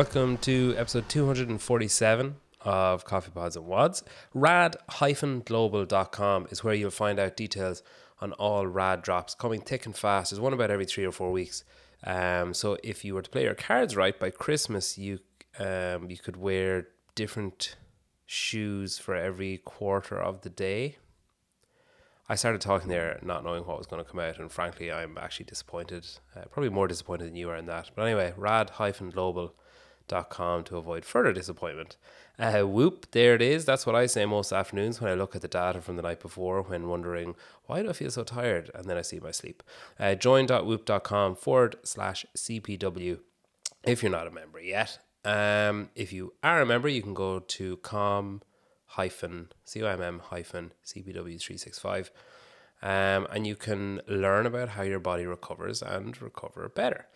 Welcome to episode 247 of Coffee Pods and Wads. Rad-global.com is where you'll find out details on all rad drops coming thick and fast. There's one about every three or four weeks. Um, so if you were to play your cards right by Christmas, you um, you could wear different shoes for every quarter of the day. I started talking there, not knowing what was going to come out, and frankly, I'm actually disappointed. Uh, probably more disappointed than you are in that. But anyway, rad-global.com to avoid further disappointment. Uh, whoop, there it is. That's what I say most afternoons when I look at the data from the night before when wondering, why do I feel so tired? And then I see my sleep. Uh, join.whoop.com forward slash CPW if you're not a member yet. Um, if you are a member, you can go to com hyphen COMM hyphen CPW365 um, and you can learn about how your body recovers and recover better.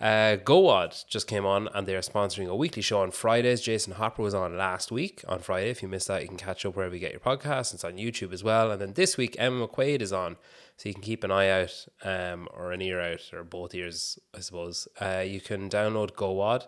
Uh, GoWOD just came on and they are sponsoring a weekly show on Fridays. Jason Hopper was on last week on Friday. If you missed that, you can catch up wherever you get your podcasts. It's on YouTube as well. And then this week, Emma McQuaid is on. So you can keep an eye out um, or an ear out or both ears, I suppose. Uh, you can download GoWOD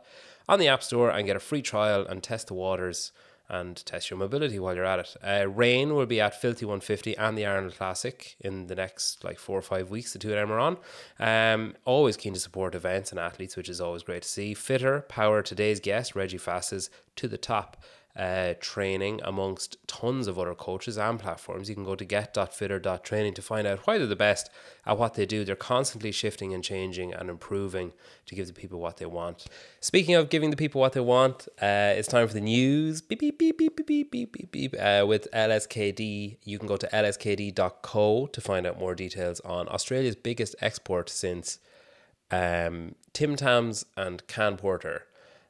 on the App Store and get a free trial and test the waters and test your mobility while you're at it. Uh, Rain will be at Filthy 150 and the Arnold Classic in the next like four or five weeks. The two of them are on. Um, always keen to support events and athletes, which is always great to see. Fitter, Power, today's guest, Reggie Fasses, to the top uh, training amongst tons of other coaches and platforms. You can go to get.fitter.training to find out why they're the best at what they do. They're constantly shifting and changing and improving to give the people what they want. Speaking of giving the people what they want, uh, it's time for the news. Beep, beep, beep, beep, beep, beep, beep, beep, beep. Uh, with LSKD, you can go to lskd.co to find out more details on Australia's biggest export since um, Tim Tams and Can Porter.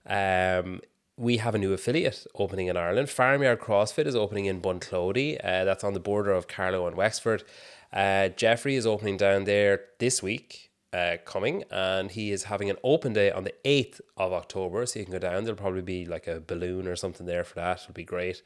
Um, we have a new affiliate opening in Ireland. Farmyard CrossFit is opening in Bunclody. Uh, that's on the border of Carlow and Wexford. Uh, Jeffrey is opening down there this week, uh, coming, and he is having an open day on the 8th of October. So you can go down. There'll probably be like a balloon or something there for that. It'll be great.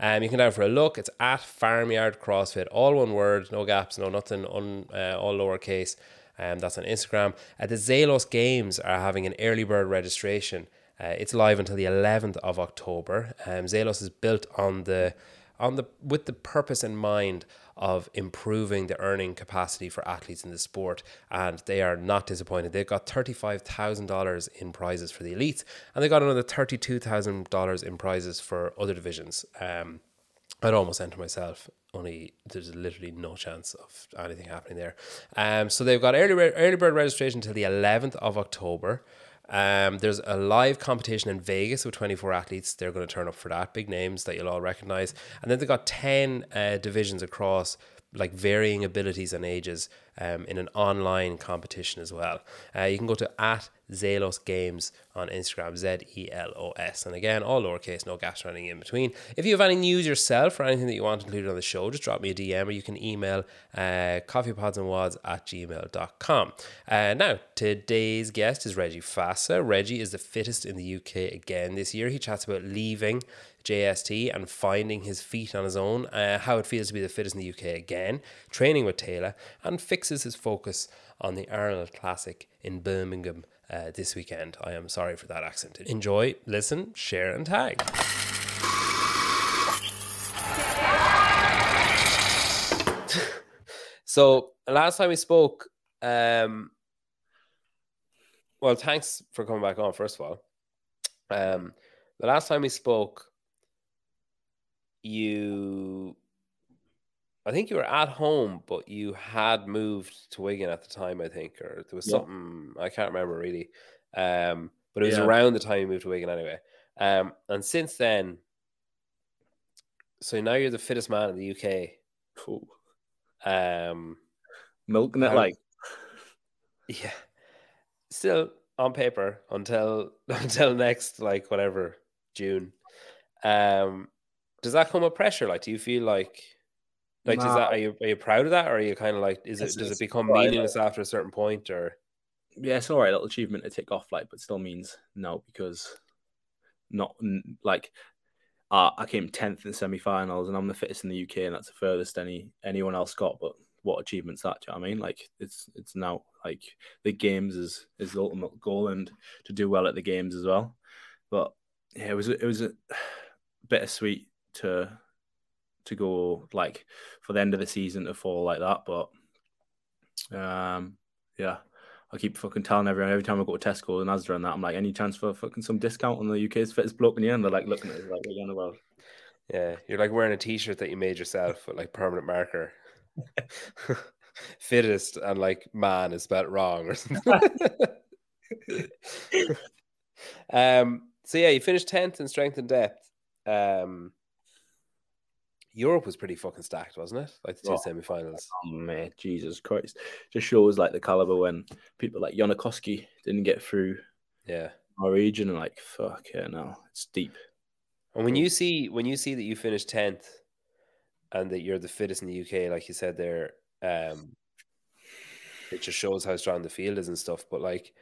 Um, you can go down for a look. It's at Farmyard CrossFit, all one word, no gaps, no nothing, un, uh, all lowercase. Um, that's on Instagram. Uh, the Zelos Games are having an early bird registration. Uh, it's live until the 11th of October. Um, Zelos is built on the on the with the purpose in mind of improving the earning capacity for athletes in the sport, and they are not disappointed. They've got thirty-five thousand dollars in prizes for the elites, and they got another thirty-two thousand dollars in prizes for other divisions. Um, I'd almost enter myself. Only there's literally no chance of anything happening there. Um, so they've got early early bird registration till the 11th of October. Um, there's a live competition in Vegas with 24 athletes. They're going to turn up for that. Big names that you'll all recognize. And then they've got 10 uh, divisions across like varying abilities and ages um, in an online competition as well. Uh, you can go to at Zelos Games on Instagram, Z E L O S. And again, all lowercase, no gaps running in between. If you have any news yourself or anything that you want included on the show, just drop me a DM or you can email uh, coffeepodsandwads at gmail.com. Uh, now, today's guest is Reggie Fasa. Reggie is the fittest in the UK again this year. He chats about leaving JST and finding his feet on his own, uh, how it feels to be the fittest in the UK again, training with Taylor, and fixes his focus on the Arnold Classic in Birmingham uh, this weekend. I am sorry for that accent. Enjoy, listen, share, and tag. so last time we spoke, um, well, thanks for coming back on. First of all, um, the last time we spoke, you I think you were at home, but you had moved to Wigan at the time, I think, or there was yeah. something I can't remember really. Um, but it was yeah. around the time you moved to Wigan anyway. Um, and since then, so now you're the fittest man in the UK. Cool. Um, milking it like, yeah. Still on paper until until next like whatever June. Um, does that come with pressure? Like, do you feel like like is that are you are you proud of that, or are you kind of like is it does it become meaningless after a certain point, or yeah, it's all right, a little achievement to tick off, like, but still means no because not like uh, I came tenth in the semi-finals, and I'm the fittest in the UK, and that's the furthest any anyone else got. But what achievement's that? Do you know what I mean? Like it's it's now like the games is is the ultimate goal, and to do well at the games as well. but yeah, it was it was a bittersweet to to go like for the end of the season to fall like that. But um, yeah, I keep fucking telling everyone every time I go to Tesco and Asda and that, I'm like, any chance for fucking some discount on the UK's fittest bloke in the end? They're like looking at it like, we're well. Yeah, you're like wearing a T-shirt that you made yourself with like permanent marker. Fittest and like man is spelled wrong or something. um. So yeah, you finished tenth in strength and depth. Um. Europe was pretty fucking stacked, wasn't it? Like the two Oh. semi-finals. Oh man, Jesus Christ! Just shows like the caliber when people like Jonne Koski didn't get through Yeah. our region and like fuck yeah, no, it's deep. And when you see when you see that you finished tenth and that you're the fittest in the UK, like you said there, um, it just shows how strong the field is and stuff. But like,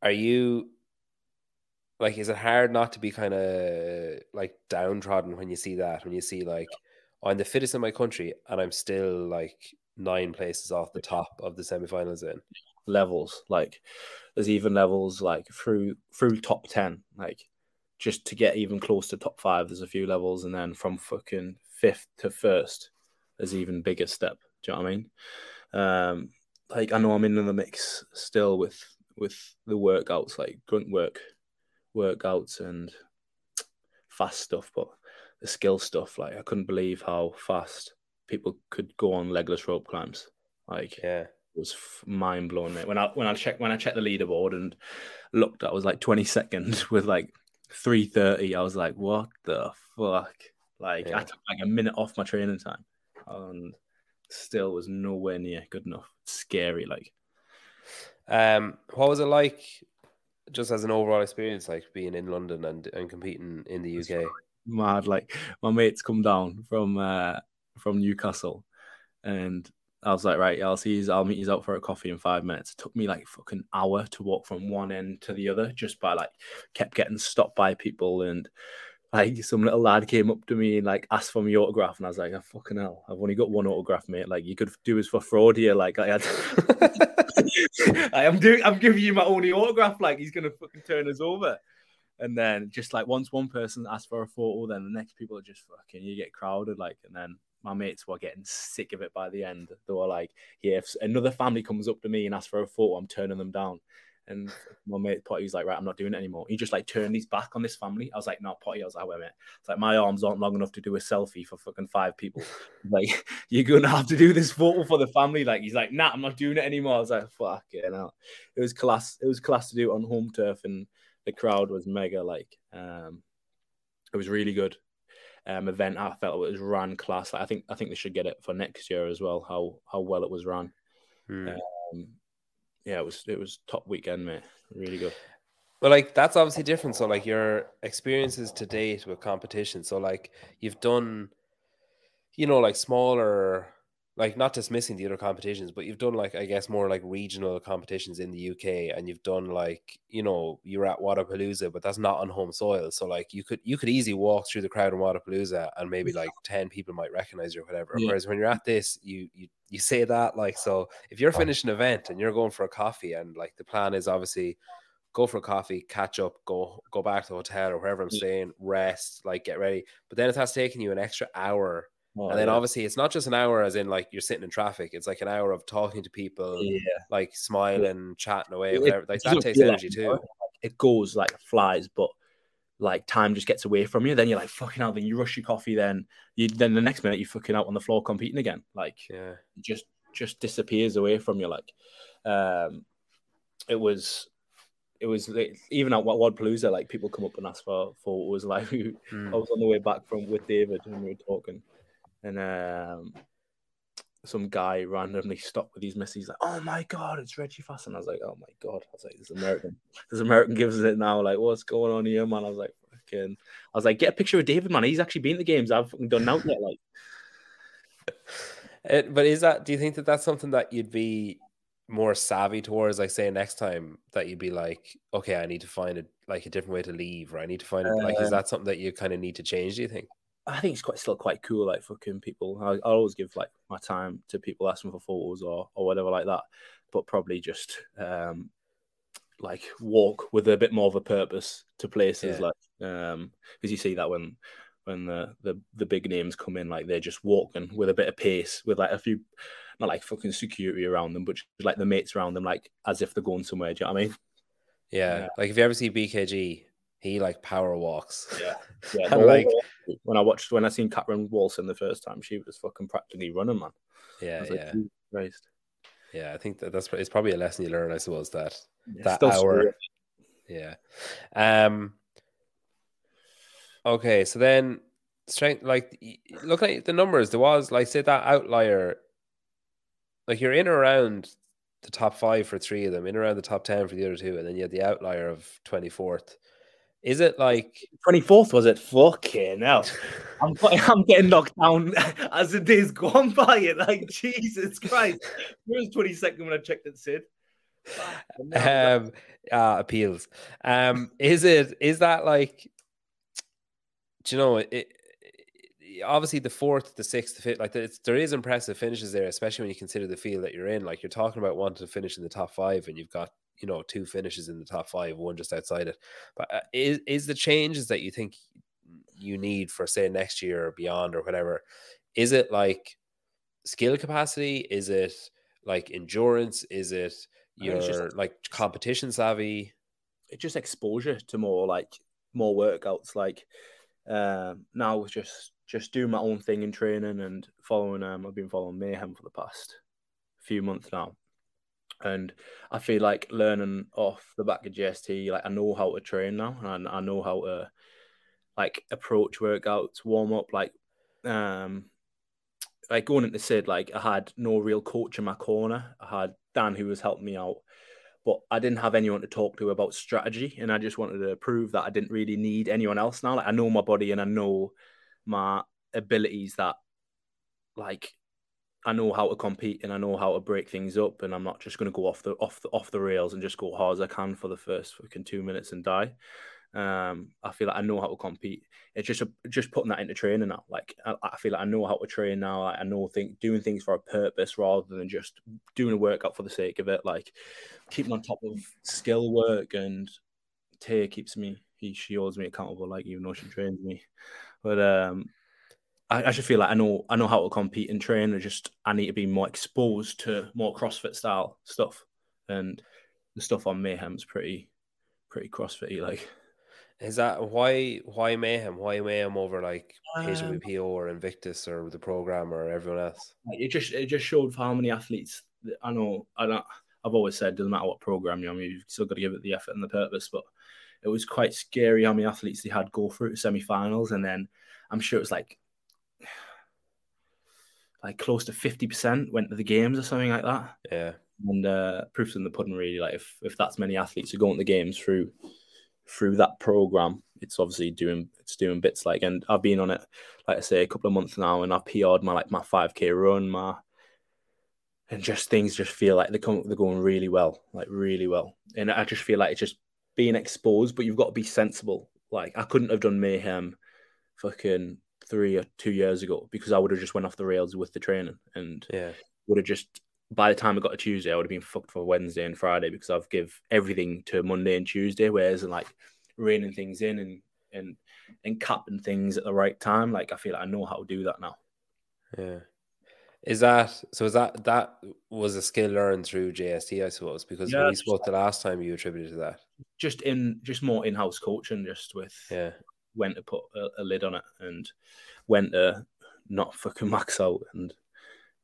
are you like, is it hard not to be kind of like downtrodden when you see that? When you see like, I'm the fittest in my country and I'm still like nine places off the top of the semifinals in. levels. Like there's even levels like through through top ten. Like just to get even close to top five, there's a few levels, and then from fucking fifth to first, there's even bigger step. Do you know what I mean? Um, like I know I'm in the mix still with with the workouts, like grunt work, workouts and fast stuff, but the skill stuff, like I couldn't believe how fast people could go on legless rope climbs. Like Yeah. It was mind blowing. Mate. When I when I checked when I checked the leaderboard and looked, I was like twenty seconds with like three thirty. I was like, what the fuck? Like Yeah. I took like a minute off my training time, and still was nowhere near good enough. Scary, like Um, what was it like, just as an overall experience, like being in London and and competing in the UK? Mad. Like my mates come down from uh from Newcastle, and I was like, right, I'll see you. I'll meet you out for a coffee in five minutes. It took me like fucking hour to walk from one end to the other, just by like kept getting stopped by people and. Like some little lad came up to me and like asked for my autograph, and I was like, oh, "Fucking hell! I've only got one autograph, mate. Like you could do this for fraud here. Like I had, I am doing, I'm giving you my only autograph. Like he's gonna fucking turn us over." And then just like once one person asks for a photo, then the next people are just fucking you get crowded like and then my mates were getting sick of it by the end. They were like, Yeah, if another family comes up to me and asks for a photo, I'm turning them down. And my mate Potty was like, Right, I'm not doing it anymore. He just like turned his back on this family. I was like, No, Potty, I was like, wait a minute. It's like my arms aren't long enough to do a selfie for fucking five people. like, you're gonna have to do this photo for the family. Like, he's like, nah, I'm not doing it anymore. I was like, fuck it. It was class, it was class to do it on home turf and the crowd was mega like um it was really good um event i felt it was ran class like, i think i think they should get it for next year as well how how well it was ran Hmm. um yeah it was it was top weekend mate really good But like that's obviously different. So like your experiences to date with competition. So like you've done, you know, like smaller, like not dismissing the other competitions, but you've done like I guess more like regional competitions in the UK, and you've done like you know you're at Wodapalooza, but that's not on home soil. So like you could you could easily walk through the crowd in Wodapalooza, and maybe like ten people might recognize you or whatever. Yeah. Whereas when you're at this, you you you say that like so if you're finishing an event and you're going for a coffee, and like the plan is obviously go for a coffee, catch up, go go back to the hotel or wherever I'm Yeah. staying, rest, like get ready. But then it has taken you an extra hour. Oh, and then yeah. obviously it's not just an hour as in like you're sitting in traffic. It's like an hour of talking to people, yeah like smiling, chatting away, whatever. Like it that takes energy like- too. it goes like flies but like time just gets away from you then you're like fucking hell then you rush your coffee then you then the next minute you're fucking out on the floor competing again like Yeah. it just just disappears away from you. Like, um, it was, it was like, even at what Wadpalooza, like people come up and ask for photos. Like, we- Hmm. I was on the way back from with David and we were talking, and um, some guy randomly stopped with his missus. He's like, "Oh my god, it's Reggie Fast," and I was like, "Oh my god!" I was like, "This American, this American gives it now." Like, what's going on here, man? I was like, "Fucking," I was like, "Get a picture of David, man. He's actually been to the games. I've done out yet." Like, It, but is that? Do you think that that's something that you'd be more savvy towards? Like, say next time that you'd be like, okay, I need to find a like a different way to leave, or I need to find it. Like, is Um, that something that you kind of need to change? Do you think? I think it's quite still quite cool, like fucking people. I, I always give like my time to people asking for photos or or whatever like that, but probably just um like walk with a bit more of a purpose to places Yeah. like um because you see that when when the, the the big names come in like they're just walking with a bit of pace with like a few not like fucking security around them but just like the mates around them like as if they're going somewhere do you know what I mean Yeah. Yeah. Like if you ever see BKG, he like power walks. Yeah. yeah And, like- when I watched when I seen Catherine Walson the first time she was fucking practically running man I Yeah, like, yeah, yeah. I think that that's it's probably a lesson you learn, I suppose. That Yeah, that hour. Yeah. Um. Okay, so then strength, like looking at the numbers, there was like say that outlier. Like you're in around the top five for three of them, in around the top ten for the other two, and then you had the outlier of twenty fourth. Is it like 24th was it? Fucking hell. I'm, I'm getting knocked down as the days go on by it. Like, Jesus Christ. It was 22nd when I checked it, Sid. Um uh, appeals? Um, is it is that like? Do you know it? it obviously, the fourth, the sixth, the fifth, like it's, there is impressive finishes there, especially when you consider the field that you're in. Like you're talking about wanting to finish in the top five, and you've got you know two finishes in the top five, one just outside it. But uh, is is the changes that you think you need for say next year or beyond or whatever? Is it like skill capacity? Is it like endurance? Is it think just- your like competition savvy? it's just exposure to more like more workouts like um now just just doing my own thing in training and following um I've been following Mayhem for the past few months now and I feel like learning off the back of JST like I know how to train now and I know how to like approach workouts warm up like um like going into Sid like I had no real coach in my corner I had Dan who was helping me out but I didn't have anyone to talk to about strategy, and I just wanted to prove that I didn't really need anyone else now. Like I know my body and I know my abilities that, like, I know how to compete and I know how to break things up, and I'm not just going to go off the off the off the rails and just go hard as I can for the first fucking two minutes and die. Um, I feel like I know how to compete. It's just a, just putting that into training now. Like I, I feel like I know how to train now. Like, I know think doing things for a purpose rather than just doing a workout for the sake of it. Like keeping on top of skill work and Tay keeps me. He she holds me accountable. Like even though she trains me, but um, I, I just feel like I know I know how to compete and train. I just I need to be more exposed to more CrossFit style stuff, and the stuff on Mayhem's pretty pretty CrossFit like. Is that why why mayhem? Why mayhem over like Um, HWPO or Invictus or the program or everyone else? It just it just showed how many athletes I know. I don't. I've always said doesn't matter what program you're on, you've still got to give it the effort and the purpose. But it was quite scary how many athletes they had go through to semi-finals, and then I'm sure it was like like close to fifty percent went to the games or something like that. Yeah. And uh, proofs in the pudding, really. Like if if that's many athletes who go into the games through through that program, it's obviously doing it's doing bits like. And I've been on it, like I say, a couple of months now, and I've PR'd my like my five k run, my and just things just feel like they come they're going really well, like really well. And I just feel like it's just being exposed, but you've got to be sensible. Like I couldn't have done mayhem, fucking three or two years ago because I would have just went off the rails with the training and Yeah. would have just by the time I got to Tuesday, I would have been fucked for Wednesday and Friday because I've give everything to Monday and Tuesday, whereas and like reining things in and and and capping things at the right time. Like I feel like I know how to do that now. Yeah. Is that so? Is that that was a skill learned through JST, I suppose? Because Yeah, when we spoke the last time, you attributed to that. Just in just more in house coaching, just with Yeah. When to put a, a lid on it and when to not fucking max out and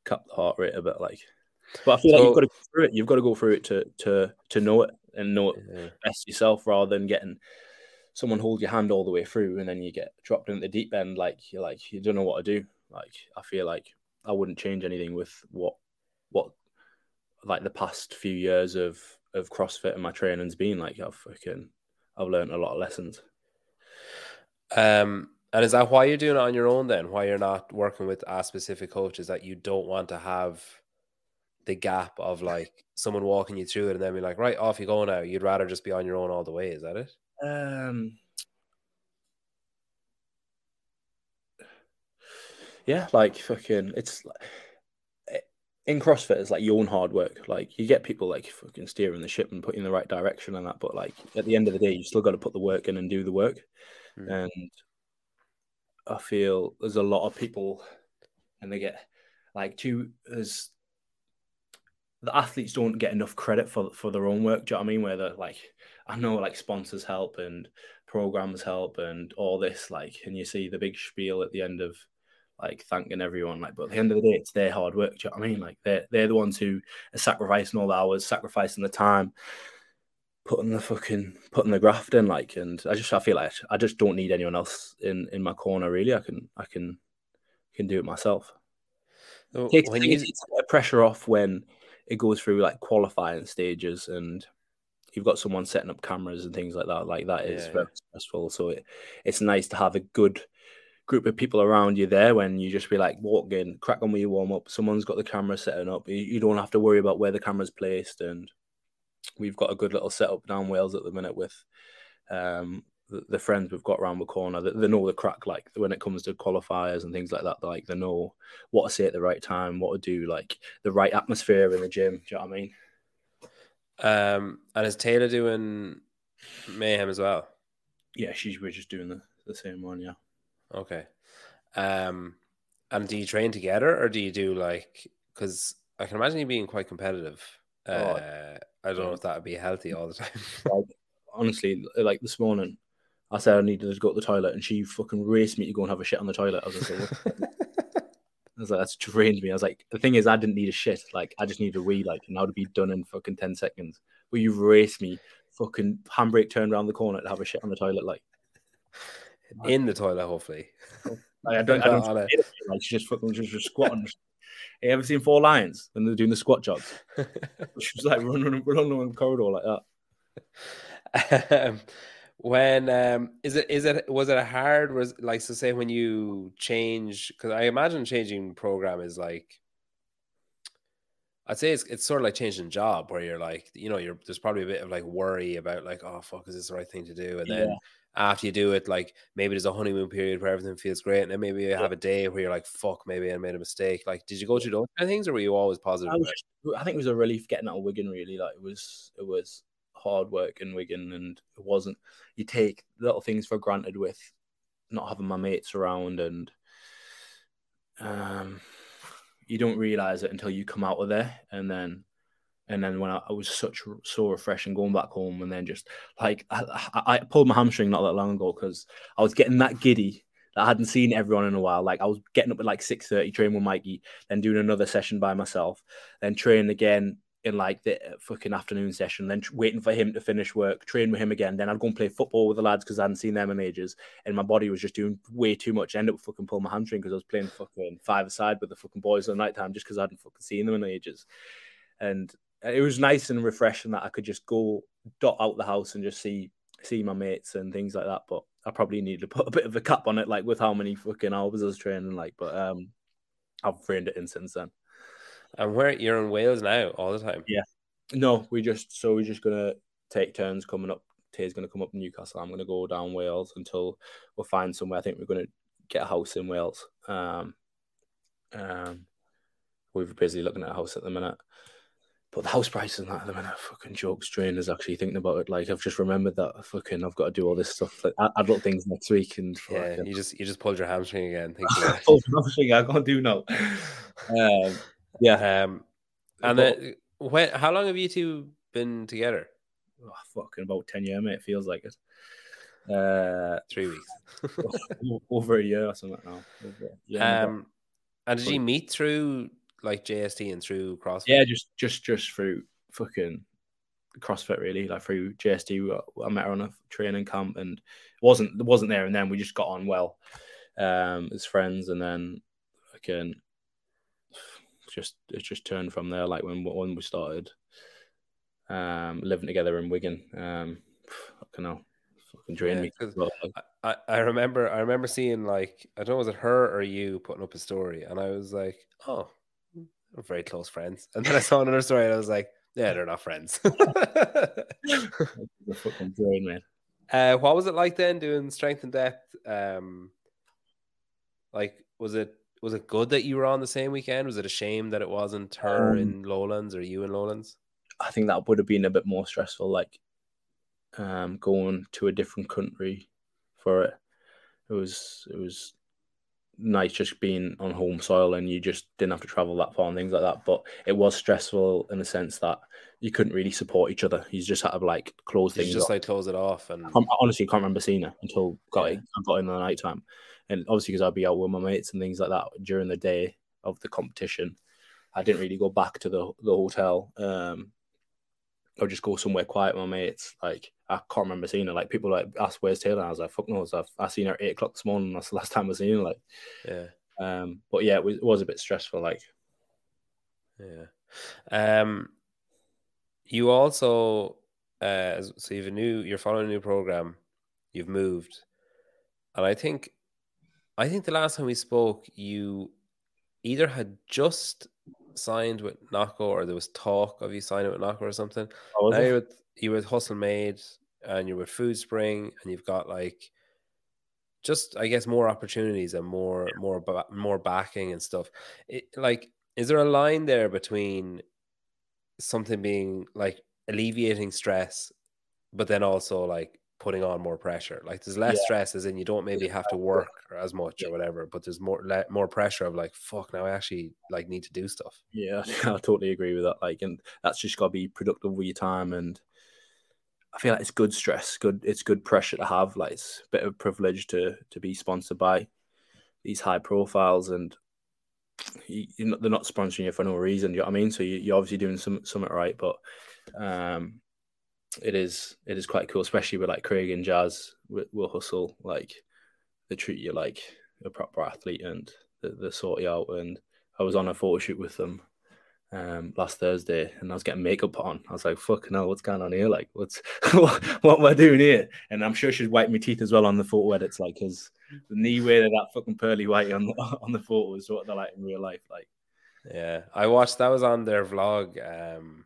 cut the heart rate a bit. Like, but I feel like you've got to go through it. You've got to go through it to to to know it and know it yeah. best yourself rather than getting someone hold your hand all the way through and then you get dropped in the deep end like you're like you don't know what to do like i feel like i wouldn't change anything with what what like the past few years of of crossfit and my training's been like i've fucking i've learned a lot of lessons Um, and is that why you're doing it on your own then? Why you're not working with a specific coach? Is that you don't want to have the gap of like someone walking you through it and then be like, right, off you go now. You'd rather just be on your own all the way. Is that it? um yeah like fucking it's it, in CrossFit, it's like your own hard work. Like you get people like fucking steering the ship and putting in the right direction and that, but like at the end of the day, you still got to put the work in and do the work. Mm. And I feel there's a lot of people, and they get like too as the athletes don't get enough credit for for their own work. Do you know what I mean? Where they're like, I know like sponsors help and programs help and all this, like, and you see the big spiel at the end of like thanking everyone. Like, but at the end of the day, it's their hard work. Do you know what I mean? Like, they're they're the ones who are sacrificing all the hours, sacrificing the time, putting the fucking putting the graft in. Like, and I just I feel like I just don't need anyone else in in my corner. Really, I can I can can do it myself. So takes, you... takes pressure off when it goes through like qualifying stages and you've got someone setting up cameras and things like that. Like that is yeah. very stressful. So it, it's nice to have a good group of people around you there when you just be like walking crack on with your warm up. Someone's got the camera setting up. You, you don't have to worry about where the camera's placed. And we've got a good little setup down Wales at the minute with um, the, the, friends we've got around the corner. They, they know the crack like when it comes to qualifiers and things like that. Like they know what to say at the right time, what to do, like the right atmosphere in the gym. Do you know what I mean? Um, and is Taylor doing mayhem as well? Yeah, she's we're just doing the, the same one. Yeah. Okay. Um, and do you train together or do you do like, because I can imagine you being quite competitive. Oh, uh, I don't know if that would be healthy all the time. like, honestly, like this morning, I said I needed to go to the toilet and she fucking raced me to go and have a shit on the toilet. I was like, I was like, that's drained me. I was like, the thing is, I didn't need a shit. Like, I just needed a wee, like, and I would be done in fucking 10 seconds. But you've raced me, fucking handbrake turned around the corner to have a shit on the toilet. Like, in the toilet, hopefully. Like, I don't, I don't like, she just fucking just, just squatting. You ever seen Four Lions when they're doing the squat jogs? she was like running, running, running along the corridor like that. Um, when um is it is it was it a hard was like so say when you change because I imagine changing program is like I'd say it's it's sort of like changing job where you're like you know you're there's probably a bit of like worry about like oh fuck is this the right thing to do and yeah. then after you do it, like maybe there's a honeymoon period where everything feels great, and then maybe you have a day where you're like, "Fuck, maybe I made a mistake." Like, did you go through those kind of things, or were you always positive? I, was, I think it was a relief getting out of Wigan. Really, like it was, it was hard work in Wigan, and it wasn't. You take little things for granted with not having my mates around, and um, you don't realize it until you come out of there, and then and then when I, I, was such so refreshing going back home, and then just like I, I pulled my hamstring not that long ago because I was getting that giddy that I hadn't seen everyone in a while. Like I was getting up at like six thirty, training with Mikey, then doing another session by myself, then training again in like the uh, fucking afternoon session, then waiting for him to finish work, train with him again. Then I'd go and play football with the lads because I hadn't seen them in ages, and my body was just doing way too much. I ended up fucking pulling my hamstring because I was playing fucking five aside with the fucking boys at night time just because I hadn't fucking seen them in ages. And it was nice and refreshing that I could just go dot out the house and just see see my mates and things like that. But I probably need to put a bit of a cap on it, like with how many fucking hours I was training, like. But um, I've reined it in since then. And where you're in Wales now all the time? Yeah. No, we just so we're just gonna take turns coming up. Tay's gonna come up Newcastle. I'm gonna go down Wales until we'll find somewhere. I think we're gonna get a house in Wales. Um, um, we're busy looking at a house at the minute. But the house prices and that at the minute, fucking jokes. Trainers actually thinking about it. Like I've just remembered that fucking I've got to do all this stuff, like adult things next week. And yeah, fucking... you just you just pulled your hamstring again. pulled hamstring. I can't do now. Um, yeah. Um, and then when? How long have you two been together? Oh, fucking about ten years, mate. It feels like it. Uh, Three weeks. over a year or something now. Yeah. Um, and did you meet through like JST and through CrossFit? Yeah, just just just through fucking CrossFit really, like through JST. I met her on a training camp and it wasn't it wasn't there and then we just got on well um as friends and then again just it just turned from there like when when we started um living together in Wigan. Um I don't know fucking drained yeah, me. I, I remember I remember seeing like I don't know was it her or you putting up a story and I was like, oh we're very close friends. And then I saw another story and I was like, yeah, they're not friends. fucking brain, man. Uh, what was it like then doing strength and depth? Um, like, was it was it good that you were on the same weekend? Was it a shame that it wasn't her Um, in Lowlands or you in Lowlands? I think that would have been a bit more stressful, like um, going to a different country for it. It was it was nice just being on home soil and you just didn't have to travel that far and things like that. But it was stressful in the sense that you couldn't really support each other. You just had to like close Did things. just off. like close it off and I I honestly can't remember seeing her until got Yeah. I got in the night time, and obviously because I'd be out with my mates and things like that during the day of the competition, I didn't really go back to the the hotel. Um, or just go somewhere quiet with my mates. Like I can't remember seeing her. Like people like ask where's Taylor, and I was like, fuck knows. I've I seen her at eight o'clock this morning. That's the last time I seen her. Like, yeah, um, but yeah, it was, it was a bit stressful. Like, yeah. Um, you also uh, so you've a new you're following a new program. You've moved, and I think, I think the last time we spoke, you either had just signed with Nocco or there was talk of you signing with Nocco or something. Oh, was now you're with you're with Hustle Made and you're with Food Spring and you've got like just I guess more opportunities and more more ba- more backing and stuff. It, like, is there a line there between something being like alleviating stress, but then also like putting on more pressure? Like, there's less Yeah. stress, as in you don't maybe have to work as much Yeah. or whatever, but there's more le- more pressure of like, fuck, now I actually like need to do stuff. Yeah, I totally agree with that. Like, and that's just got to be productive with your time. And I feel like it's good stress, good. It's good pressure to have. Like, it's a bit of a privilege to to be sponsored by these high profiles, and you, you're not, they're not sponsoring you for no reason. You know what I mean? So you, you're obviously doing some something right, but um, it is it is quite cool, especially with like Craig and Jazz. Will, will hustle like they treat you like a proper athlete, and they, they sort you out. And I was on a photo shoot with them um, last Thursday, and I was getting makeup on. I was like, "Fuck no, what's going on here? Like, what's what, what am I doing here?" And I'm sure she's wiped my teeth as well on the photo edits, like, because the knee wear that fucking pearly white on the on the photo is what they're like in real life. Like, Yeah, I watched that was on their vlog um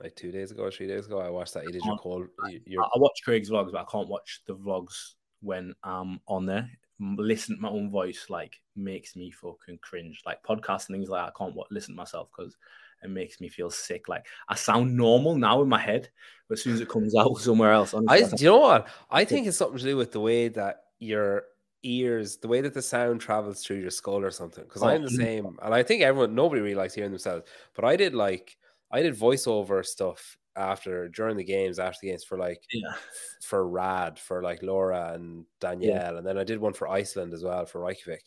like two days ago or three days ago. I watched that. You did your call. I, Your I watch Craig's vlogs, but I can't watch the vlogs when I'm on there. Listen to my own voice, like, makes me fucking cringe. Like podcasts and things like that, I can't listen to myself because it makes me feel sick. Like I sound normal now in my head, but as soon as it comes out somewhere else, honestly, I, I do you know what? I think it's something to do with the way that your ears, the way that the sound travels through your skull or something. Because Oh, I'm the mm. same, and I think everyone, nobody really likes hearing themselves. But I did like, I did voiceover stuff after during the games, after the games for like yeah, for Rad, for like Laura and Danielle, and then I did one for Iceland as well for Reykjavik.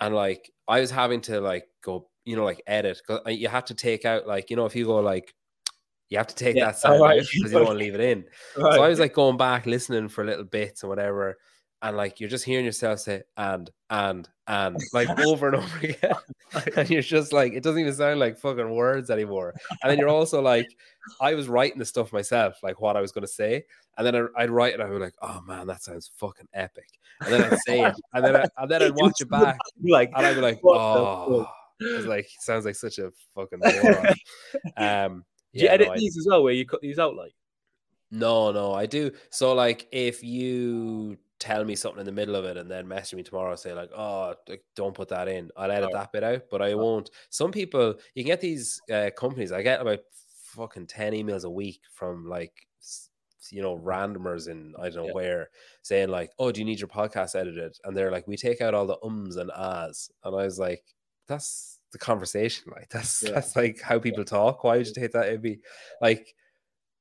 And like I was having to like go, you know, like edit because you had to take out like you know if you go like you have to take Yeah, that sound alright. out because you don't want to leave it in. So I was like going back listening for little bits and whatever, and like you're just hearing yourself say and and and like over and over again, and you're just like it doesn't even sound like fucking words anymore. And then you're also like, I was writing the stuff myself, like what I was going to say, and then I, I'd write it. and I'd be like, oh man, that sounds fucking epic. And then I'd say it, and then I, and then I'd watch it back, like, and I'd be like, oh, it's like sounds like such a fucking moron. Um, do you yeah, edit no, I- these as well, where you cut these out? Like, no, no, I do. So like if you tell me something in the middle of it and then message me tomorrow say like, oh, don't put that in. I'll edit Oh. that bit out, but I won't. Some people you can get these uh, companies. I get about fucking 10 emails a week from like you know randomers in I don't know Yeah. where saying like, "Oh, do you need your podcast edited?" And they're like, "We take out all the ums and ahs." And I was like, "That's the conversation. Like that's Yeah. that's like how people talk. Why would you take that? It'd be like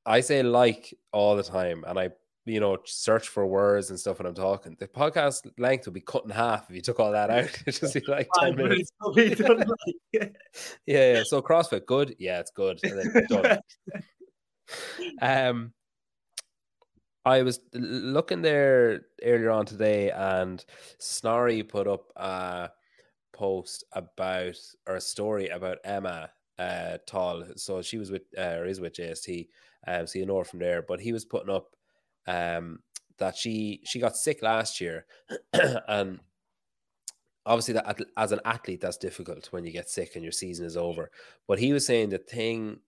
I say like all the time, and I you know search for words and stuff when I'm talking. The podcast length would be cut in half if you took all that out. It'd just be like ten Fine, but minutes. it's probably done, like, Yeah, yeah. So CrossFit, good. Yeah, it's good. And then done. Um, I was looking there earlier on today, and Snorri put up a post about or a story about Emma uh, Tall. So she was with uh, or is with JST. Um, so you know her from there. But he was putting up um that she she got sick last year, and obviously that as an athlete that's difficult when you get sick and your season is over. But he was saying the thing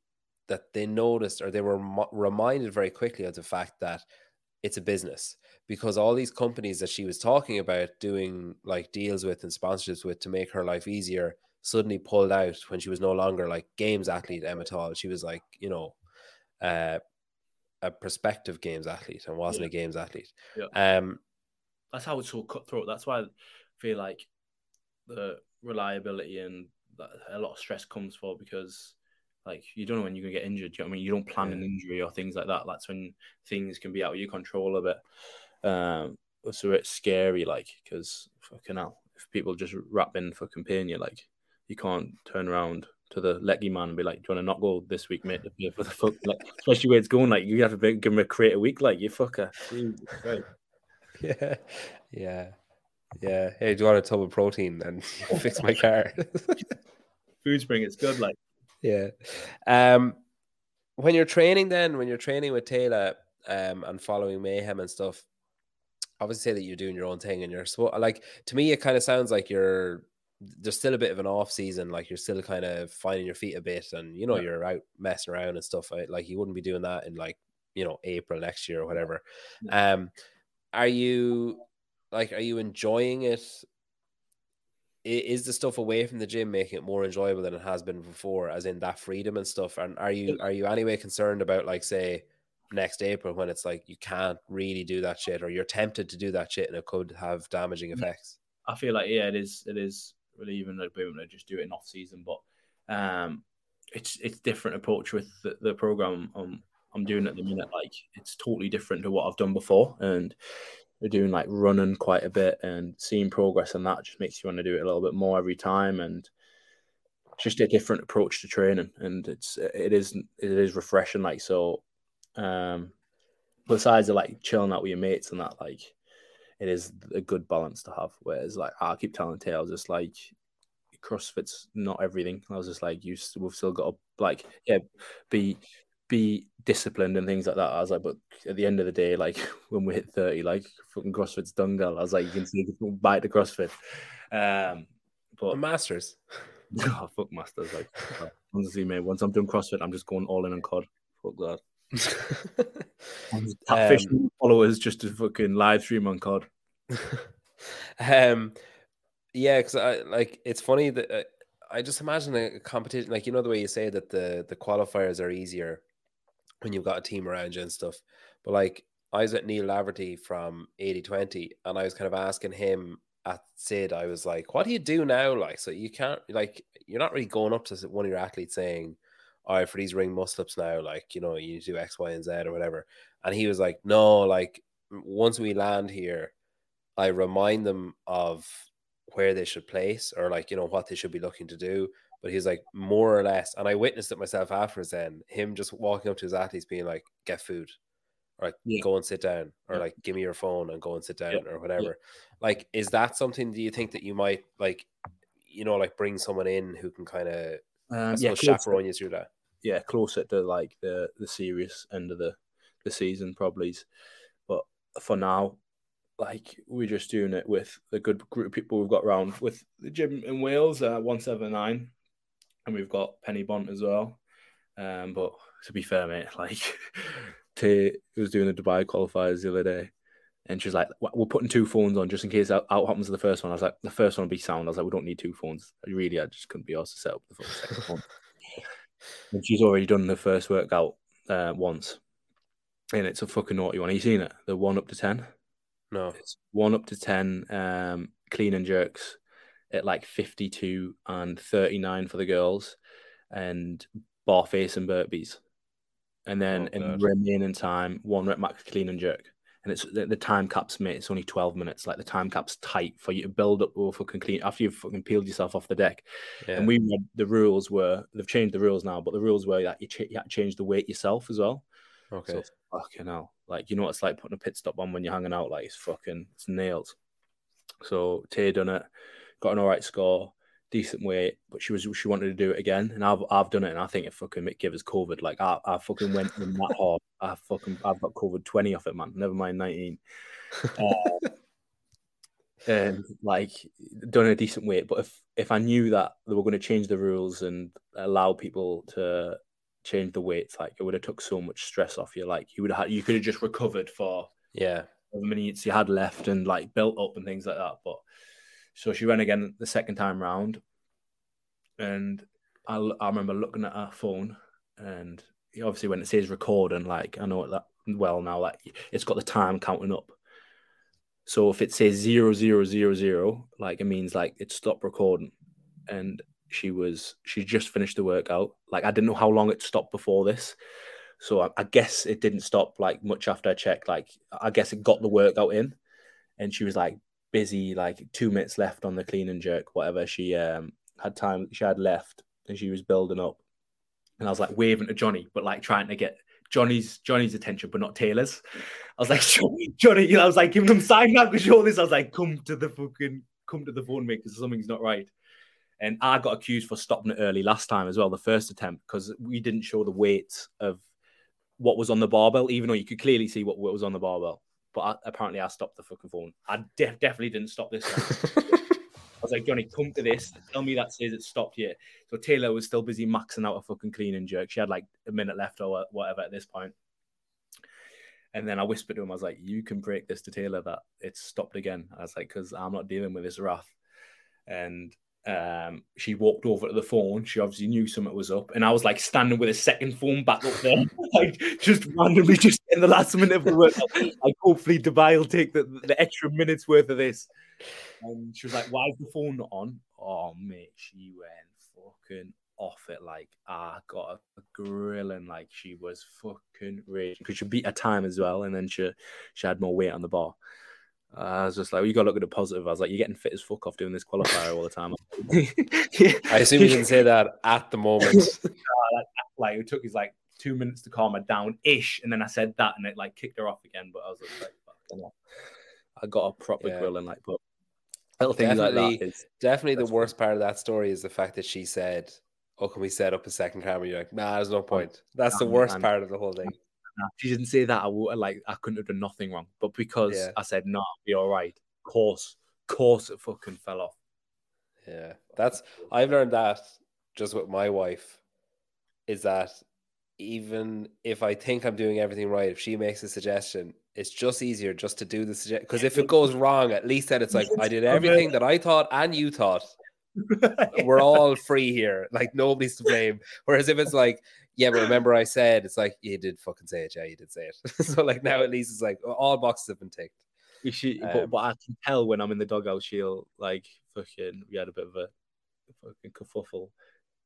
that they noticed or they were reminded very quickly of the fact that it's a business because all these companies that she was talking about doing like deals with and sponsorships with to make her life easier suddenly pulled out when she was no longer like games athlete Emma Tall. She was like, you know, uh, a prospective games athlete and wasn't yeah. a games athlete. Yeah. Um, that's how it's so cutthroat. That's why I feel like the reliability and a lot of stress comes for because like you don't know when you're gonna get injured. You know I mean, you don't plan yeah. an injury or things like that. That's when things can be out of your control a bit. Um, so it's scary, like because fucking hell, if people just rap in for companion, like you can't turn around to the leggy man and be like, "Do you want to not go this week, mate?" For the fuck, like, especially where it's going, like you have to give him a create a week, like you fucker. yeah, yeah, yeah. Hey, do you want a tub of protein and fix my car? Food spring, it's good, like yeah. Um, when you're training, then when you're training with Taylor, um, and following mayhem and stuff, obviously say that you're doing your own thing and you're so like to me it kind of sounds like you're there's still a bit of an off season like you're still kind of finding your feet a bit and you know yeah. you're out messing around and stuff like you wouldn't be doing that in like you know april next year or whatever. Yeah. um are you like are you enjoying it? Is the stuff away from the gym making it more enjoyable than it has been before as in that freedom and stuff? And are you are you anyway concerned about like say next april when it's like you can't really do that shit or you're tempted to do that shit and it could have damaging effects? I feel like yeah it is it is even like boom to just do it in off season but um it's it's different approach with the, the program I'm, I'm doing at the minute. Like it's totally different to what i've done before and we're doing like running quite a bit and seeing progress and that just makes you want to do it a little bit more every time and just a different approach to training and it's it is it is refreshing like so um besides the like chilling out with your mates and that like it is a good balance to have whereas like i keep telling tales just like crossfit's not everything i was just like you we've still got to like yeah be be disciplined and things like that. I was like, but at the end of the day, like when we hit 30, like fucking CrossFit's done, girl. I was like, you can see you bite the CrossFit. Um, but the Masters. oh, fuck Masters. Like, honestly, mate, once I'm doing CrossFit, I'm just going all in on COD. Fuck that. Um, followers just to fucking live stream on COD. um, yeah, because I like it's funny that uh, I just imagine a competition like you know the way you say that the the qualifiers are easier when you've got a team around you and stuff. But like I was at Neil Laverty from 8020 and I was kind of asking him at Sid, I was like, what do you do now? Like, so you can't like you're not really going up to one of your athletes saying, All right, for these ring muscle ups now, like, you know, you need to do X, Y, and Z or whatever. And he was like, No, like once we land here, I remind them of where they should place or like, you know, what they should be looking to do but he's like more or less, and I witnessed it myself afterwards. Then him just walking up to his athletes, being like, "Get food," or like, yeah. "Go and sit down," or yeah. like, "Give me your phone and go and sit down," yeah. or whatever. Like, is that something? Do you think that you might like, you know, like bring someone in who can kind of, um, yeah, chaperone you through that? Yeah, closer to like the the serious end of the the season, probably. But for now, like we're just doing it with a good group of people we've got around with the gym in Wales, uh, one seven nine and we've got Penny Bont as well. Um, but to be fair, mate, like Tay was doing the Dubai qualifiers the other day, and she's like, "We're putting two phones on just in case out, happens to the first one." I was like, "The first one will be sound." I was like, "We don't need two phones." Really, I just couldn't be asked to set up the phone. phone. And she's already done the first workout uh, once, and it's a fucking naughty one. Have you seen it? The one up to ten. No, it's one up to ten um, clean and jerks at like 52 and 39 for the girls, and bar facing burpees. And then oh, in remaining time, one rep max clean and jerk. And it's the, the, time cap's mate, it's only 12 minutes. Like the time cap's tight for you to build up or fucking clean after you've fucking peeled yourself off the deck. Yeah. And we read the rules were they've changed the rules now, but the rules were that you, ch- you had to change the weight yourself as well. Okay. So fucking hell. Like you know what it's like putting a pit stop on when you're hanging out, like it's fucking it's nails. So Tay done it got an all right score, decent weight, but she was she wanted to do it again, and I've I've done it, and I think it fucking it gave us COVID. Like I, I fucking went in that hard. I fucking I've got COVID twenty off it, man. Never mind nineteen. Uh, and like done a decent weight, but if if I knew that they were going to change the rules and allow people to change the weights, like it would have took so much stress off you. Like you would have you could have just recovered for Yeah. The minutes you had left and like built up and things like that. But so she ran again the second time round, and I, I remember looking at her phone, and obviously when it says recording, like I know that well now, like it's got the time counting up. So if it says zero zero zero zero, like it means like it stopped recording, and she was she just finished the workout. Like I didn't know how long it stopped before this, so I, I guess it didn't stop like much after I checked. Like I guess it got the workout in, and she was like busy, like two minutes left on the clean and jerk, whatever. She um had time she had left, and she was building up, and I was like waving to Johnny, but like trying to get Johnny's Johnny's attention, but not Taylor's. I was like, Johnny, know, I was like giving him sign because all this. I was like, come to the fucking come to the phone, mate, because something's not right. And I got accused for stopping it early last time as well, the first attempt, because we didn't show the weight of what was on the barbell, even though you could clearly see what was on the barbell. But I, apparently, I stopped the fucking phone. I def- definitely didn't stop this. I was like, Johnny, come to this. Tell me that says it stopped here. So Taylor was still busy maxing out a fucking clean and jerk. She had like a minute left or whatever at this point. And then I whispered to him, I was like, you can break this to Taylor that it's stopped again. I was like, because I'm not dealing with this wrath. And um, she walked over to the phone. She obviously knew something was up, and I was like standing with a second phone back up there, like just randomly, just in the last minute of the work. Like, hopefully, Dubai will take the, the extra minutes worth of this. And she was like, "Why is the phone not on?" Oh, mate, she went fucking off it. Like, I got a, a grilling. Like, she was fucking raging because she beat her time as well, and then she she had more weight on the bar. Uh, I was just like, well, you got to look at the positive. I was like, you're getting fit as fuck off doing this qualifier all the time. I assume you didn't say that at the moment. like, like, it took his like two minutes to calm her down ish. And then I said that and it like kicked her off again. But I was like, I got a proper yeah. grilling. Like, but little things definitely, like that is definitely the worst part of that story is the fact that she said, Oh, can we set up a second camera? You're like, nah, there's no point. That's the worst part of the whole thing she didn't say that, I would like I couldn't have done nothing wrong. But because yeah. I said no, be all right. Course, course, it fucking fell off. Yeah, that's I've learned that just with my wife is that even if I think I'm doing everything right, if she makes a suggestion, it's just easier just to do the suggestion. Because if it goes wrong, at least then it's like I did everything that I thought and you thought. We're all free here. Like nobody's to blame. Whereas if it's like, yeah, but remember I said it's like you did fucking say it, yeah, you did say it. so like now at least it's like all boxes have been ticked. She, um, but, but I can tell when I'm in the dugout, she'll like fucking. We had a bit of a fucking kerfuffle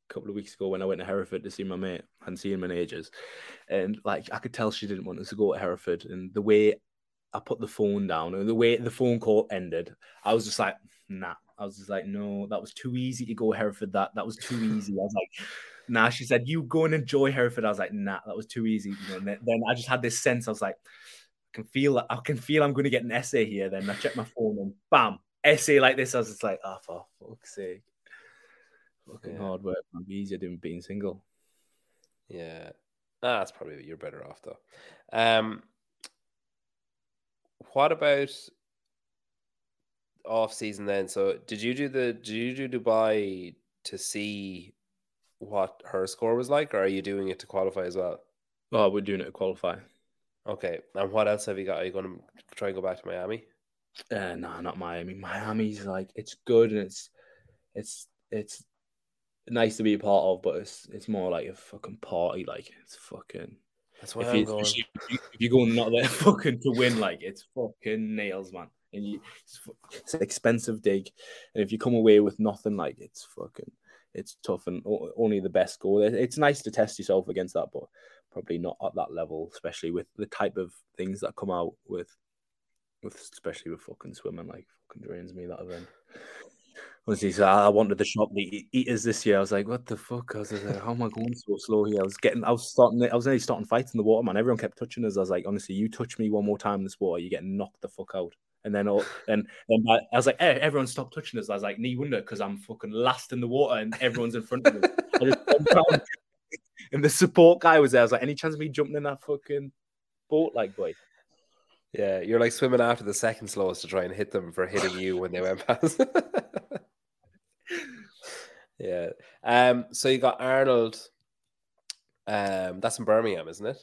a couple of weeks ago when I went to Hereford to see my mate. I hadn't seen him in ages, and like I could tell she didn't want us to go to Hereford. And the way I put the phone down and the way the phone call ended, I was just like, nah. I was just like, no, that was too easy to go Hereford. That that was too easy. I was like, nah. She said, you go and enjoy Hereford. I was like, nah, that was too easy. And then, then I just had this sense. I was like, I can feel I can feel I'm going to get an essay here. Then I checked my phone and bam, essay like this. I was just like, oh, for fuck's sake. Fucking yeah. hard work. Might be easier doing being single. Yeah. Ah, that's probably you're better off though. Um, what about off season then? So did you do the did you do Dubai to see what her score was like, or are you doing it to qualify as well? Oh, we're doing it to qualify. Okay, and what else have you got? Are you going to try and go back to Miami? Uh, no, not Miami. Miami's like it's good and it's it's it's nice to be a part of, but it's it's more like a fucking party. Like it's fucking. That's why if I'm you, going. If you, if you go not there fucking to win, like it's fucking nails, man. And you, it's, it's an expensive dig, and if you come away with nothing, like it's fucking, it's tough, and only the best go. It's nice to test yourself against that, but probably not at that level, especially with the type of things that come out with, with especially with fucking swimming. Like fucking drains me that event. Honestly, so I wanted the shop the eaters this year. I was like, what the fuck? I was like, how am I going so slow here? I was getting, I was starting, I was only starting fights in the water, man. Everyone kept touching us. I was like, honestly, you touch me one more time in this water, you get knocked the fuck out. And then, all, and then I, was like, hey, everyone stop touching us. I was like, knee wonder because I'm fucking last in the water and everyone's in front of me. and the support guy was there. I was like, any chance of me jumping in that fucking boat, like, boy? Yeah, you're like swimming after the second slowest to try and hit them for hitting you when they went past. yeah. Um. So you got Arnold. Um. That's in Birmingham, isn't it?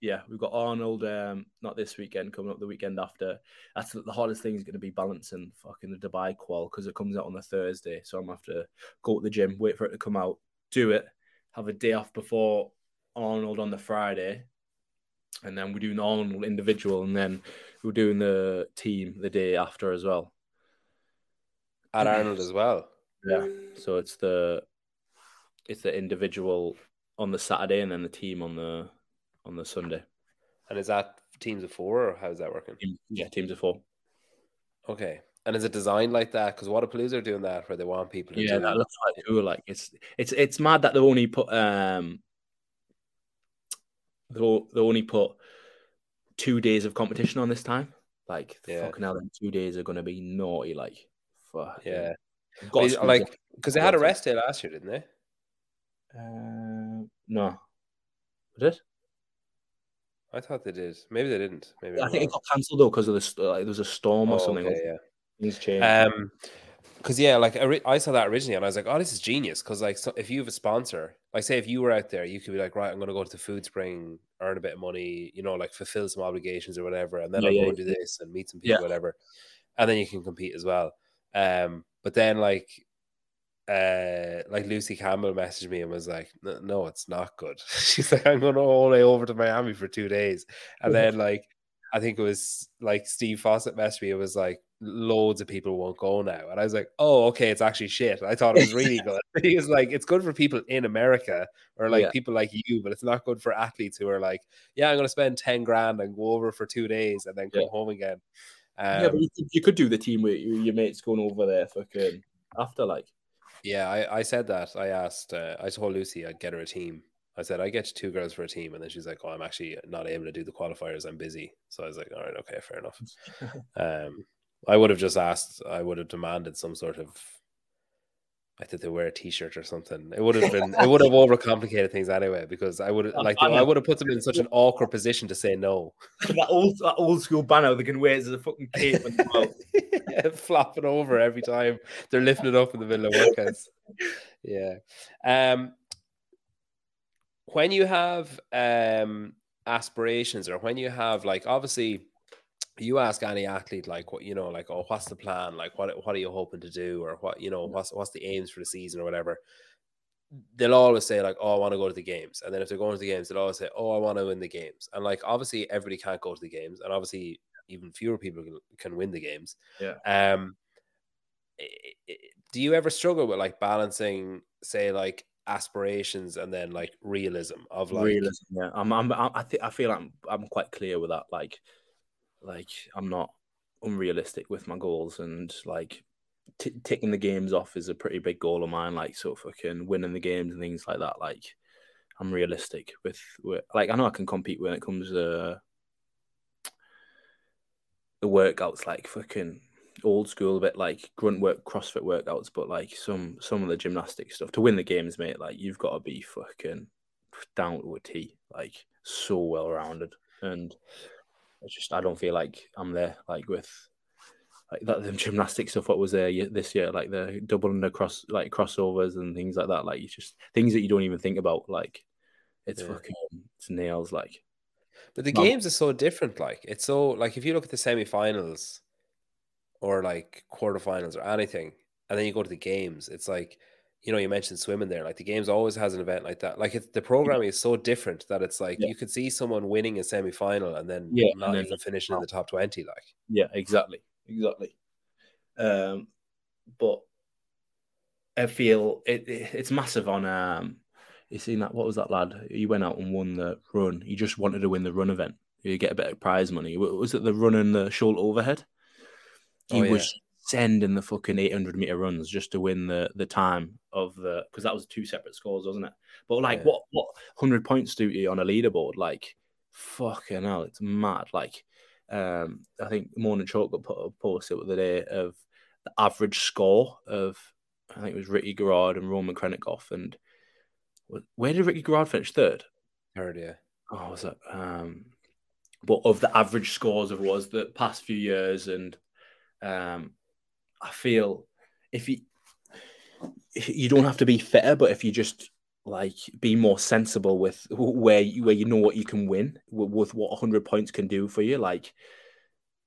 Yeah, we've got Arnold. Um, not this weekend, coming up the weekend after. That's the, hardest thing is going to be balancing fucking the Dubai qual because it comes out on the Thursday. So I'm gonna have to go to the gym, wait for it to come out, do it, have a day off before Arnold on the Friday, and then we're doing Arnold individual, and then we're doing the team the day after as well. At Arnold as well. Yeah. So it's the it's the individual on the Saturday and then the team on the on the Sunday. And is that teams of four or how's that working? Yeah, teams of four. Okay. And is it designed like that? Because Wodapalooza are doing that where they want people to Yeah, do that looks like too. Like it's it's it's mad that they only put um they they only put two days of competition on this time. Like Yeah. fucking hell, them two days are gonna be naughty. Like fuck Yeah. Got But to is- squeeze like because they had a rest day last year, didn't they? Uh, no, was it? I thought they did. Maybe they didn't. Maybe I think it got cancelled though because of this. Like, there was a storm or Oh, something. okay, yeah. Things changed. Um, because yeah, like I saw that originally, and I was like, "Oh, this is genius." Because like, so if you have a sponsor, like say if you were out there, you could be like, "Right, I'm going to go to the food spring, earn a bit of money, you know, like fulfill some obligations or whatever, and then Yeah, I'll yeah, go and do this and meet some people, Yeah. whatever, and then you can compete as well." Um, but then like, uh, like Lucy Campbell messaged me and was like, "No, it's not good." She's like, "I'm going all the way over to Miami for two days," and then like, I think it was like Steve Fawcett messaged me. It was like loads of people won't go now, and I was like, "Oh, okay, it's actually shit." I thought it was really good. he was like, "It's good for people in America or like Yeah. people like you, but it's not good for athletes who are like, yeah, I'm going to spend ten grand and go over for two days and then come Yeah. home again." yeah, but Um, you could, you could do the team with your, your mates going over there fucking after like. Yeah, I, I said that. I asked, uh, I told Lucy I'd get her a team. I said I get two girls for a team, and then she's like, "Oh, I'm actually not able to do the qualifiers. I'm busy." So I was like, "All right, okay, fair enough." Um, I would have just asked. I would have demanded some sort of. I think they wear a T-shirt or something. It would have been. it would have overcomplicated things anyway because I would have like I would have put them in such an awkward position to say no, that old that old school banner they can wear as a fucking cape and well, flopping over every time they're lifting it up in the middle of workouts. Yeah. Um. When you have um aspirations or when you have like obviously you ask any athlete like what you know like oh what's the plan like what what are you hoping to do or what you know what's what's the aims for the season or whatever they'll always say like oh i want to go to the games and then if they're going to the games they'll always say oh i want to win the games and like obviously everybody can't go to the games and obviously even fewer people can, can win the games Yeah. um do you ever struggle with like balancing say like aspirations and then like realism of like realism. Yeah, I'm. I'm. I I think I feel I'm. I'm quite clear with that. Like, like I'm not unrealistic with my goals, and like t- ticking the games off is a pretty big goal of mine. Like, so fucking winning the games and things like that. Like, I'm realistic with. with like, I know I can compete when it comes to the workouts. Like, fucking old school, a bit like grunt work, CrossFit workouts, but like some some of the gymnastic stuff to win the games, mate. Like, you've got to be fucking down to a T, like so well rounded. And it's just I don't feel like I'm there, like with like that the gymnastic stuff. What was there this year, like the double the cross, like crossovers and things like that. Like it's just things that you don't even think about. Like it's Yeah. fucking it's nails. Like But the games are so different. Like it's so like if you look at the semifinals or like quarterfinals or anything, and then you go to the games, it's like you know you mentioned swimming there. Like the games always has an event like that. Like it's the programming is so different that it's like Yeah. you could see someone winning a semi final and then Yeah, and not then- even finishing in the top twenty. Like Yeah, exactly, exactly. Um, but I feel it, it it's massive on um. You seen that? What was that lad? He went out and won the run. He just wanted to win the run event. You get a bit of prize money. Was it the run and the shoulder overhead? He Oh, yeah. was sending the fucking eight hundred meter runs just to win the the time of the because that was two separate scores, wasn't it? But like, Yeah. what what hundred points do you on a leaderboard? Like, fucking hell, it's mad. Like, um, I think Morning Chalk got put a post the other day of the average score of I think it was Ricky Garrard and Roman Khrennikov. And where did Ricky Garrard finish third? third, yeah, Oh, was that? Um, but of the average scores of was the past few years, and um, I feel if you you don't have to be fitter, but if you just like be more sensible with where you, where you know what you can win with, with what 100 points can do for you like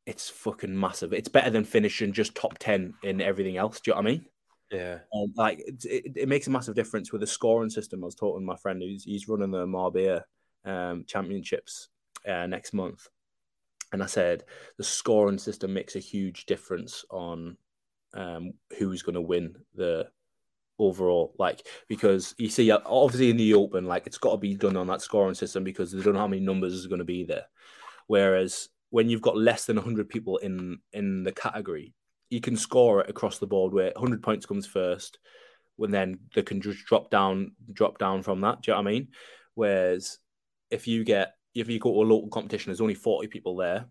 it's fucking massive. It's better than finishing just top 10 in everything else do you know what i mean? Yeah. um, like it, it, it makes a massive difference with the scoring system. I was talking to my friend who's he's running the marbella um, championships uh, next month. And i said the scoring system makes a huge difference on um, who's going to win the overall like because you see uh, obviously in the open like it's got to be done on that scoring system because they don't know how many numbers is going to be there. Whereas when you've got less than 100 people in in the category you can score it across the board where 100 points comes first when then they can just drop down drop down from that do you know what i mean? Whereas if you get if you go to a local competition there's only 40 people there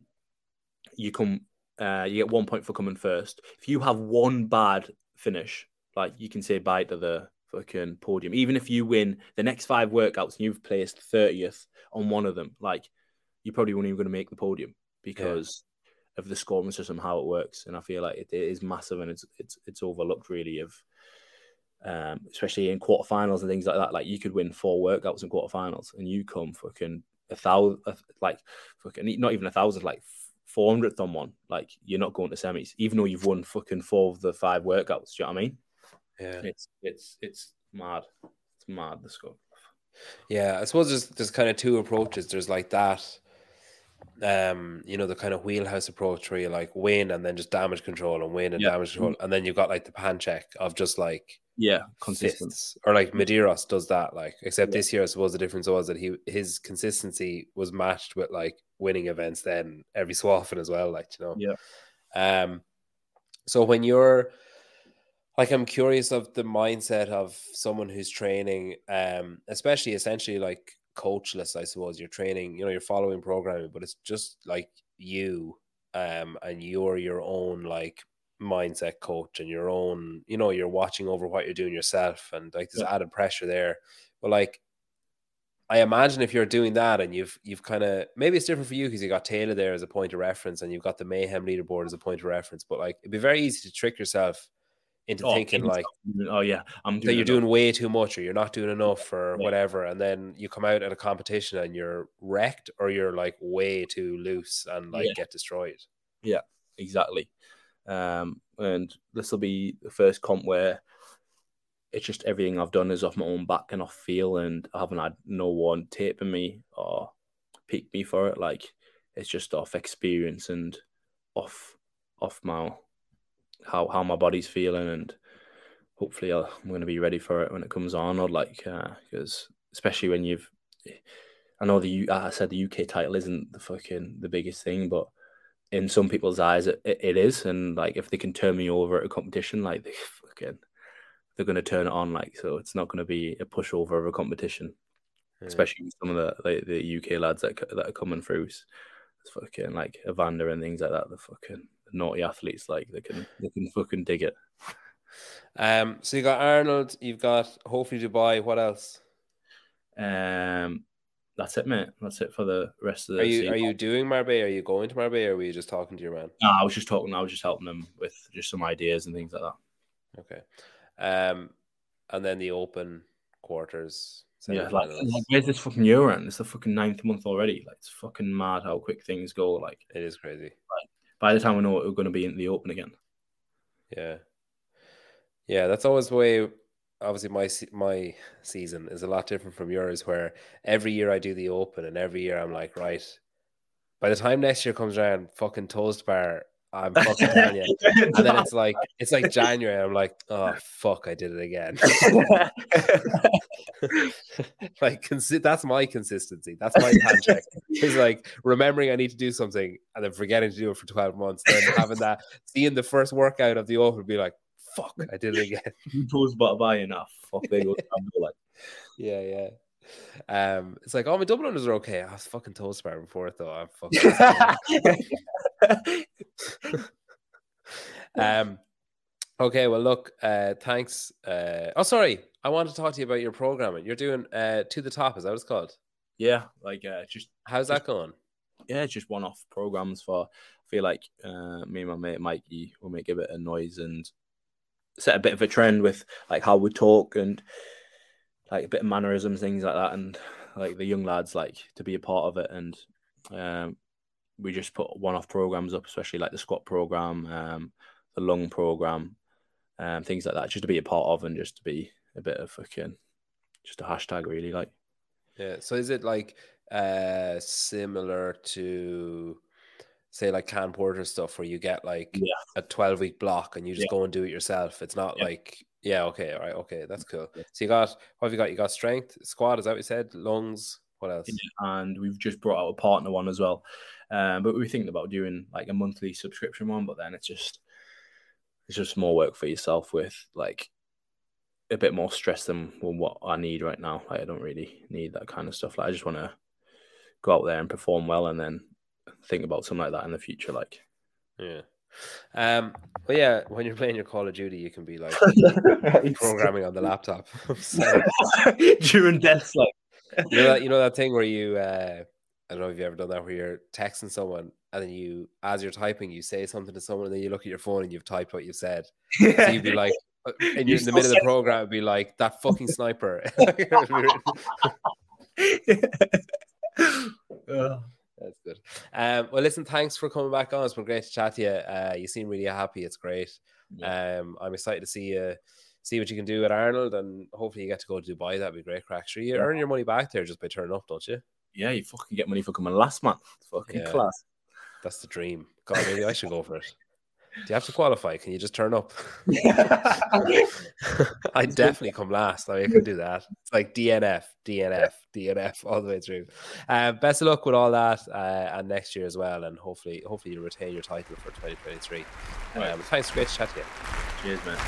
you come uh, you get one point for coming first if you have one bad finish like you can say bye to the fucking podium. Even if you win the next five workouts and you've placed 30th on one of them, like you probably weren't even going to make the podium because of the scoring system, how it works. And I feel like it, it is massive and it's it's it's overlooked really of um, especially in quarterfinals and things like that. Like you could win four workouts in quarterfinals and you come fucking a thousand like fucking not even a thousand, like 400th on one. Like you're not going to semis, even though you've won fucking four of the five workouts. Do you know what I mean? Yeah. It's it's it's mad. It's mad the scope. Yeah, I suppose there's there's kind of two approaches. There's like that, um, you know, the kind of wheelhouse approach where you like win and then just damage control and win and Yeah. damage control, and then you've got like the Panchik of just like Yeah, consistent. or like Medeiros does that. Like, except Yeah. this year, I suppose the difference was that he his consistency was matched with like winning events then every so often as well. Like, you know, Yeah. Um, so when you're like, I'm curious of the mindset of someone who's training, um, especially essentially like coachless, I suppose. You're training, you know, you're following programming, but it's just like you, um, and you're your own like mindset coach and your own, you know, you're watching over what you're doing yourself, and like there's Yeah. added pressure there. But like, I imagine if you're doing that and you've you've kind of maybe it's different for you because you got Taylor there as a point of reference and you've got the Mayhem leaderboard as a point of reference, but like it'd be very easy to trick yourself into Oh, thinking like oh yeah, I'm that you're doing way too much or you're not doing enough or Yeah. whatever, and then you come out at a competition and you're wrecked or you're like way too loose and like Yeah. get destroyed. Yeah, exactly. Um, and this will be the first comp where it's just everything I've done is off my own back and off feel, and I haven't had no one taping me or pick me for it. Like it's just off experience and off off my how how my body's feeling, and hopefully I'll, I'm going to be ready for it when it comes on. Or like uh, because especially when you've I know the U- I said the UK title isn't the fucking the biggest thing, but in some people's eyes it, it, it is and like if they can turn me over at a competition like they fucking they're going to turn it on like so it's not going to be a pushover of a competition Yeah. especially with some of the like, the UK lads that, that are coming through it's fucking like Evander and things like that the fucking naughty athletes like they can they can fucking dig it Um, so you got Arnold, you've got hopefully Dubai. What else? um that's it mate that's it for the rest of the Are you season. are you doing Marbella? Are you going to Marbella or were you just talking to your man? no, I was just talking I was just helping them with just some ideas and things like that Okay. Um, and then the open quarters. Yeah, like, like, where's this fucking year end? It's the fucking ninth month already. Like, it's fucking mad how quick things go. Like, it is crazy. By the time we know it, we're going to be in the open again. Yeah, yeah. That's always the way. Obviously, my my season is a lot different from yours. Where every year I do the open, and every year I'm like, right. By the time next year comes around, fucking toes to bar, I'm fucking telling you. And then it's like it's like January. I'm like, oh fuck, I did it again. like consi- that's my consistency. That's my Panchik. It's like remembering I need to do something and then forgetting to do it for 12 months. Then having that seeing the first workout of the open be like, fuck, I did it again. Toes to bar by enough. Fuck, they go like, yeah, yeah. Um, it's like, oh, my double unders are okay. I was fucking toes to bar before it though. I'm fucking um okay well look uh thanks uh oh sorry i want to talk to you about your programming you're doing uh to the top is that what it's called yeah, like, uh, just, how's that going yeah, just one off programs for, I feel like uh, me and my mate Mikey will make a bit of noise and set a bit of a trend with like how we talk and like a bit of mannerisms, things like that, and like the young lads like to be a part of it. And um, we just put one-off programs up, especially like the squat program, um, the lung program, um, things like that, just to be a part of and just to be a bit of fucking just a hashtag, really. Like, yeah. So is it like uh similar to say like Can Porter stuff where you get like yeah, a 12 week block and you just Yeah. go and do it yourself. It's not Yeah. like, yeah, okay, all right, okay, that's cool. So you got, what have you got? You got strength, squat, is that what you said? Lungs, what else? and we've just brought out a partner one as well. Um, but we were thinking about doing like a monthly subscription one, but then it's just it's just more work for yourself with like a bit more stress than what I need right now. Like I don't really need that kind of stuff. Like I just want to go out there and perform well, and then think about something like that in the future. Like Yeah. Um, but yeah, when you're playing your Call of Duty, you can be like programming on the laptop. So, during deaths, like you know that you know that thing where you uh I don't know if you've ever done that where you're texting someone and then you as you're typing you say something to someone and then you look at your phone and you've typed what you've said. So you'd be like uh, and You you're in the middle of the program it'd be like that fucking sniper. That's good. Um, well, listen, thanks for coming back on. It's been great to chat to you. Uh, you seem really happy. It's great. Um, I'm excited to see you see what you can do at Arnold, and hopefully you get to go to Dubai. That'd be great crack. Sure, you Yeah. earn your money back there just by turning up, don't you? Yeah, you fucking get money for coming last, man. Fucking Yeah. class. That's the dream. God, maybe I should go for it. Do you have to qualify? Can you just turn up? I definitely come last. I, mean, I can do that. It's like DNF, DNF, DNF all the way through. Uh, best of luck with all that, uh, and next year as well. And hopefully, hopefully you retain your title for 2023. Right. Um, thanks, great to chat to you. Cheers, man.